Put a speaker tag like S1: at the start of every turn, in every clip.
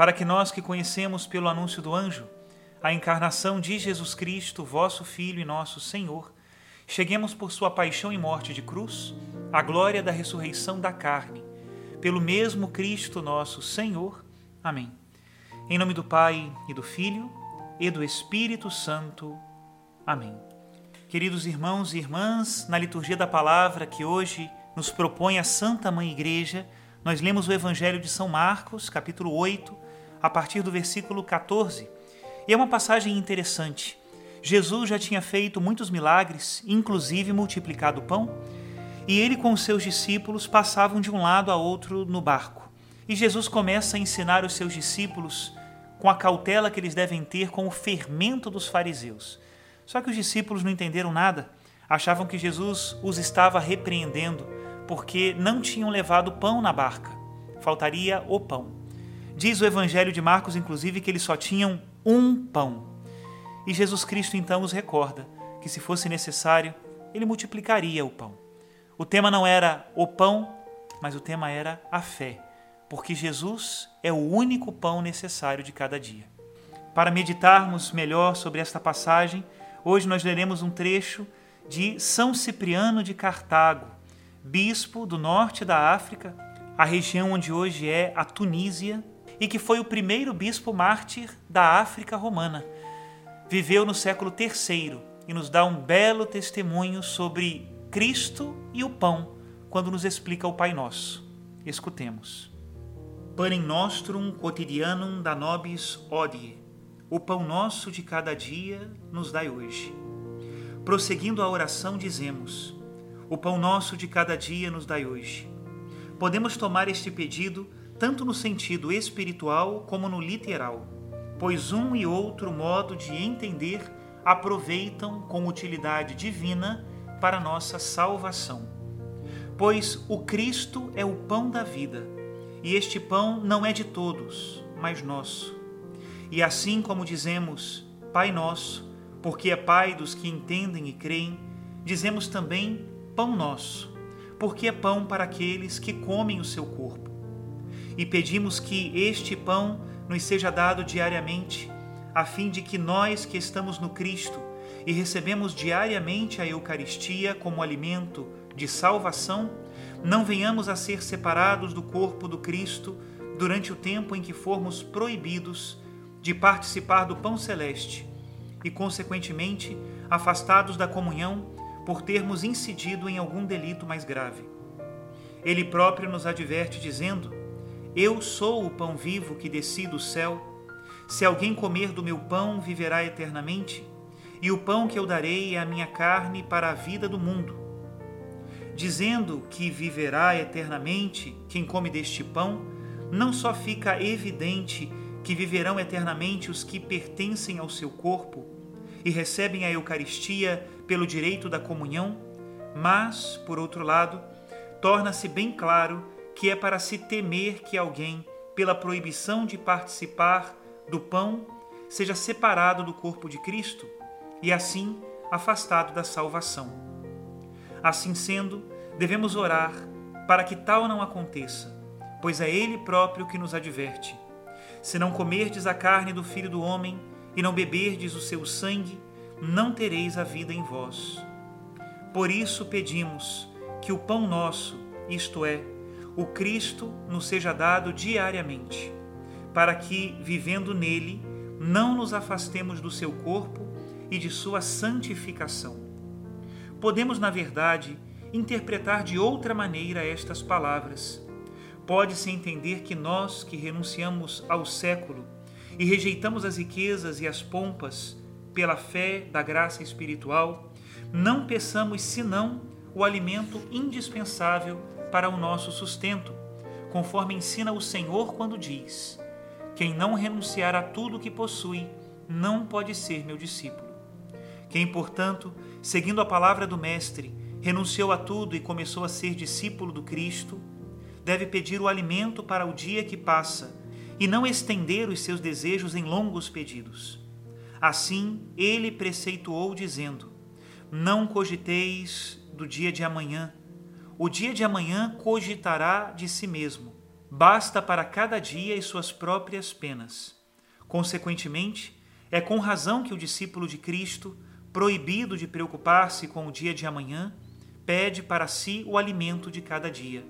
S1: para que nós que conhecemos pelo anúncio do anjo a encarnação de Jesus Cristo, vosso Filho e nosso Senhor, cheguemos por sua paixão e morte de cruz à glória da ressurreição da carne, pelo mesmo Cristo nosso Senhor. Amém. Em nome do Pai e do Filho e do Espírito Santo. Amém. Queridos irmãos e irmãs, na liturgia da palavra que hoje nos propõe a Santa Mãe Igreja, nós lemos o Evangelho de São Marcos, capítulo 8, a partir do versículo 14. E é uma passagem interessante. Jesus já tinha feito muitos milagres, inclusive multiplicado o pão, e ele com seus discípulos passavam de um lado a outro no barco. E Jesus começa a ensinar os seus discípulos com a cautela que eles devem ter com o fermento dos fariseus. Só que os discípulos não entenderam nada, achavam que Jesus os estava repreendendo porque não tinham levado pão na barca. Faltaria o pão. Diz o Evangelho de Marcos, inclusive, que eles só tinham um pão. E Jesus Cristo então os recorda que, se fosse necessário, ele multiplicaria o pão. O tema não era o pão, mas o tema era a fé, porque Jesus é o único pão necessário de cada dia. Para meditarmos melhor sobre esta passagem, Hoje nós leremos um trecho de São Cipriano de Cartago, bispo do norte da África, a região onde hoje é a Tunísia, e que foi o primeiro bispo mártir da África romana. Viveu no século III e nos dá um belo testemunho sobre Cristo e o pão, quando nos explica o Pai Nosso. Escutemos. Panem nostrum quotidianum da nobis odie o pão nosso de cada dia nos dai hoje. Prosseguindo a oração, dizemos: O pão nosso de cada dia nos dai hoje. Podemos tomar este pedido tanto no sentido espiritual como no literal, pois um e outro modo de entender aproveitam com utilidade divina para nossa salvação. Pois o Cristo é o pão da vida, e este pão não é de todos, mas nosso. E assim como dizemos Pai Nosso, porque é Pai dos que entendem e creem, dizemos também Pão Nosso, porque é pão para aqueles que comem o seu corpo. E pedimos que este pão nos seja dado diariamente, a fim de que nós que estamos no Cristo e recebemos diariamente a Eucaristia como alimento de salvação, não venhamos a ser separados do corpo do Cristo durante o tempo em que formos proibidos de participar do pão celeste e, consequentemente, afastados da comunhão por termos incidido em algum delito mais grave. Ele próprio nos adverte dizendo: Eu sou o pão vivo que desci do céu. Se alguém comer do meu pão, viverá eternamente, e o pão que eu darei é a minha carne para a vida do mundo. Dizendo que viverá eternamente quem come deste pão, não só fica evidente que viverão eternamente os que pertencem ao seu corpo e recebem a Eucaristia pelo direito da comunhão, mas, por outro lado, torna-se bem claro que é para se temer que alguém, pela proibição de participar do pão seja separado do corpo de Cristo e assim afastado da salvação. Assim sendo, devemos orar para que tal não aconteça, pois é Ele próprio que nos adverte. Se não comerdes a carne do Filho do Homem e não beberdes o seu sangue, não tereis a vida em vós. Por isso pedimos que o pão nosso, isto é, o Cristo, nos seja dado diariamente, para que, vivendo nele, não nos afastemos do seu corpo e de sua santificação. Podemos, na verdade, interpretar de outra maneira estas palavras. Pode-se entender que nós, que renunciamos ao século e rejeitamos as riquezas e as pompas pela fé da graça espiritual, não peçamos senão o alimento indispensável para o nosso sustento, conforme ensina o Senhor quando diz: Quem não renunciar a tudo que possui, não pode ser meu discípulo. Quem, portanto, seguindo a palavra do Mestre, renunciou a tudo e começou a ser discípulo do Cristo, deve pedir o alimento para o dia que passa e não estender os seus desejos em longos pedidos. Assim, ele preceituou, dizendo: Não cogiteis do dia de amanhã. O dia de amanhã cogitará de si mesmo. Basta para cada dia as suas próprias penas. Consequentemente, é com razão que o discípulo de Cristo, proibido de preocupar-se com o dia de amanhã, pede para si o alimento de cada dia.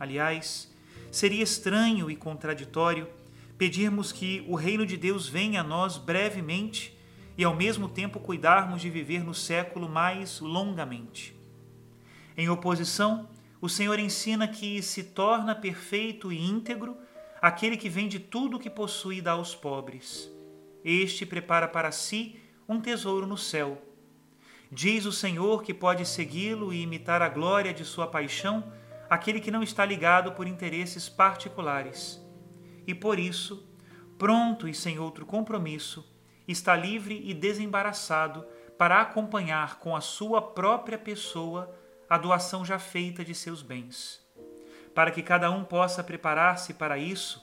S1: Aliás, seria estranho e contraditório pedirmos que o reino de Deus venha a nós brevemente e ao mesmo tempo cuidarmos de viver no século mais longamente. Em oposição, o Senhor ensina que se torna perfeito e íntegro aquele que vende tudo o que possui e dá aos pobres. Este prepara para si um tesouro no céu. Diz o Senhor que pode segui-lo e imitar a glória de sua paixão aquele que não está ligado por interesses particulares. E por isso, pronto e sem outro compromisso, está livre e desembaraçado para acompanhar com a sua própria pessoa a doação já feita de seus bens. Para que cada um possa preparar-se para isso,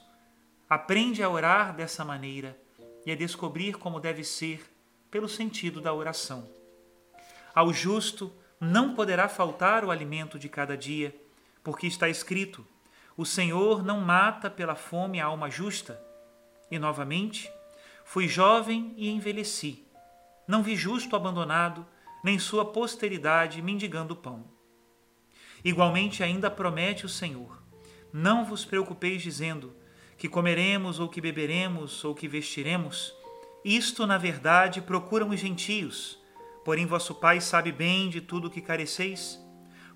S1: aprende a orar dessa maneira e a descobrir como deve ser pelo sentido da oração. Ao justo não poderá faltar o alimento de cada dia, porque está escrito: O Senhor não mata pela fome a alma justa. E novamente, fui jovem e envelheci. Não vi justo abandonado, nem sua posteridade mendigando pão. Igualmente, ainda promete o Senhor: Não vos preocupeis dizendo que comeremos ou que beberemos ou que vestiremos. Isto, na verdade, procuram os gentios. Porém, vosso Pai sabe bem de tudo o que careceis.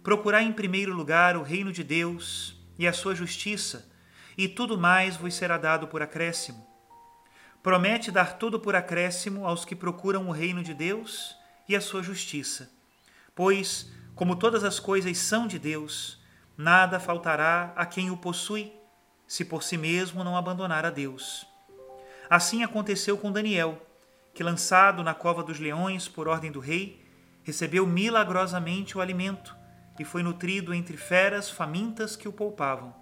S1: Procurai em primeiro lugar o reino de Deus e a sua justiça, e tudo mais vos será dado por acréscimo. Promete dar tudo por acréscimo aos que procuram o reino de Deus e a sua justiça. Pois, como todas as coisas são de Deus, nada faltará a quem o possui, se por si mesmo não abandonar a Deus. Assim aconteceu com Daniel, que, lançado na cova dos leões por ordem do rei, recebeu milagrosamente o alimento e foi nutrido entre feras famintas que o poupavam.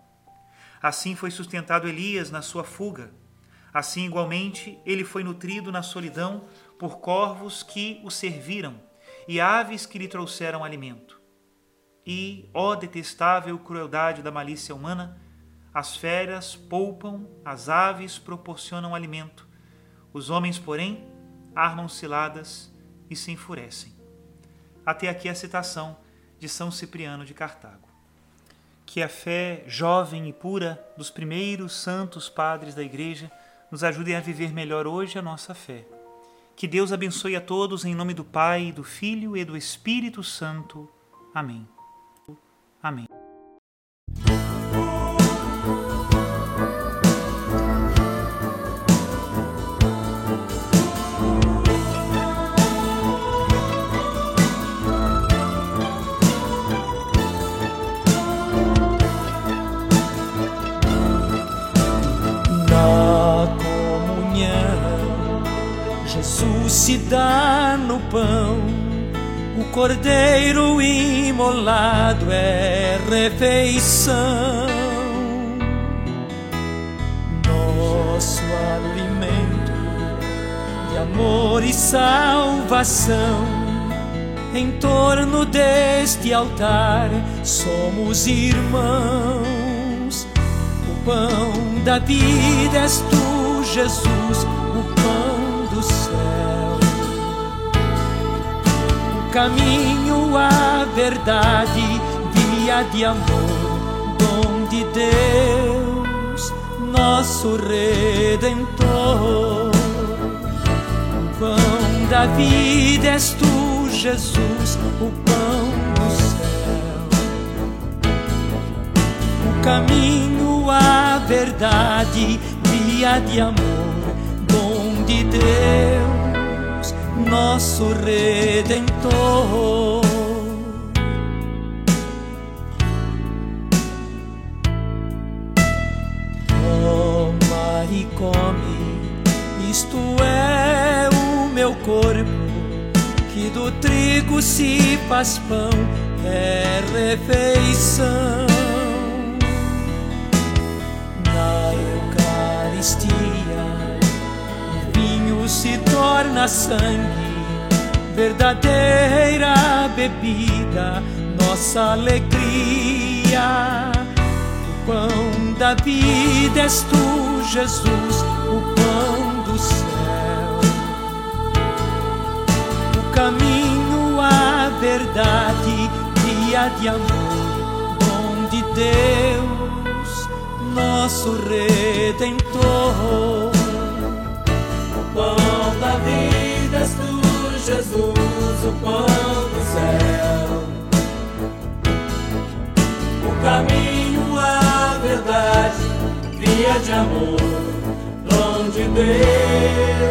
S1: Assim foi sustentado Elias na sua fuga. Assim, igualmente, ele foi nutrido na solidão por corvos que o serviram e aves que lhe trouxeram alimento. E, ó detestável crueldade da malícia humana, as feras poupam, as aves proporcionam alimento. Os homens, porém, armam ciladas e se enfurecem. Até aqui a citação de São Cipriano de Cartago. Que a fé jovem e pura dos primeiros santos padres da Igreja nos ajude a viver melhor hoje a nossa fé. Que Deus abençoe a todos em nome do Pai, do Filho e do Espírito Santo. Amém. Amém.
S2: Se dá no pão. O cordeiro imolado é refeição. Nosso alimento amor e salvação. Em torno deste altar somos irmãos. O pão da vida és tu, Jesus, caminho, a verdade, via de amor, dom de Deus, nosso redentor. O pão da vida és tu, Jesus, o pão do céu. O caminho, a verdade, via de amor, dom de Deus, nosso redentor. Toma e come, isto é o meu corpo, que do trigo se faz pão, é refeição. Na Eucaristia, se torna sangue, verdadeira bebida, nossa alegria. O pão da vida és tu, Jesus, o pão do céu. O caminho, a verdade, via de amor, dom de Deus, nosso redentor.
S3: O Jesus, o pão do céu. O caminho, a verdade, via de amor, dom de Deus,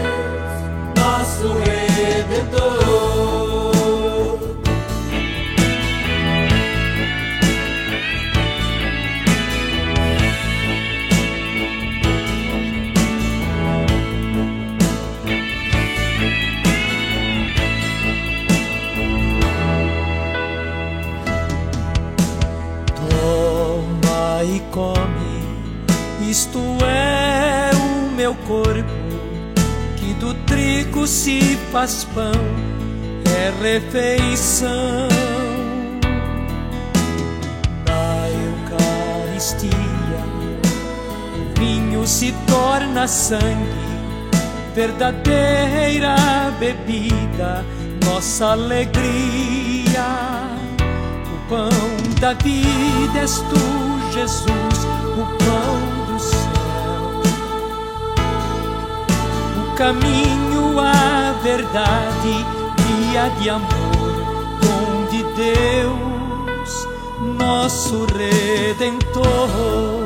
S2: corpo, que do trigo se faz pão, é refeição. Na Eucaristia, o vinho se torna sangue, verdadeira bebida, nossa alegria. O pão da vida és tu, Jesus, o pão caminho, a verdade, via de amor, dom de Deus, nosso redentor.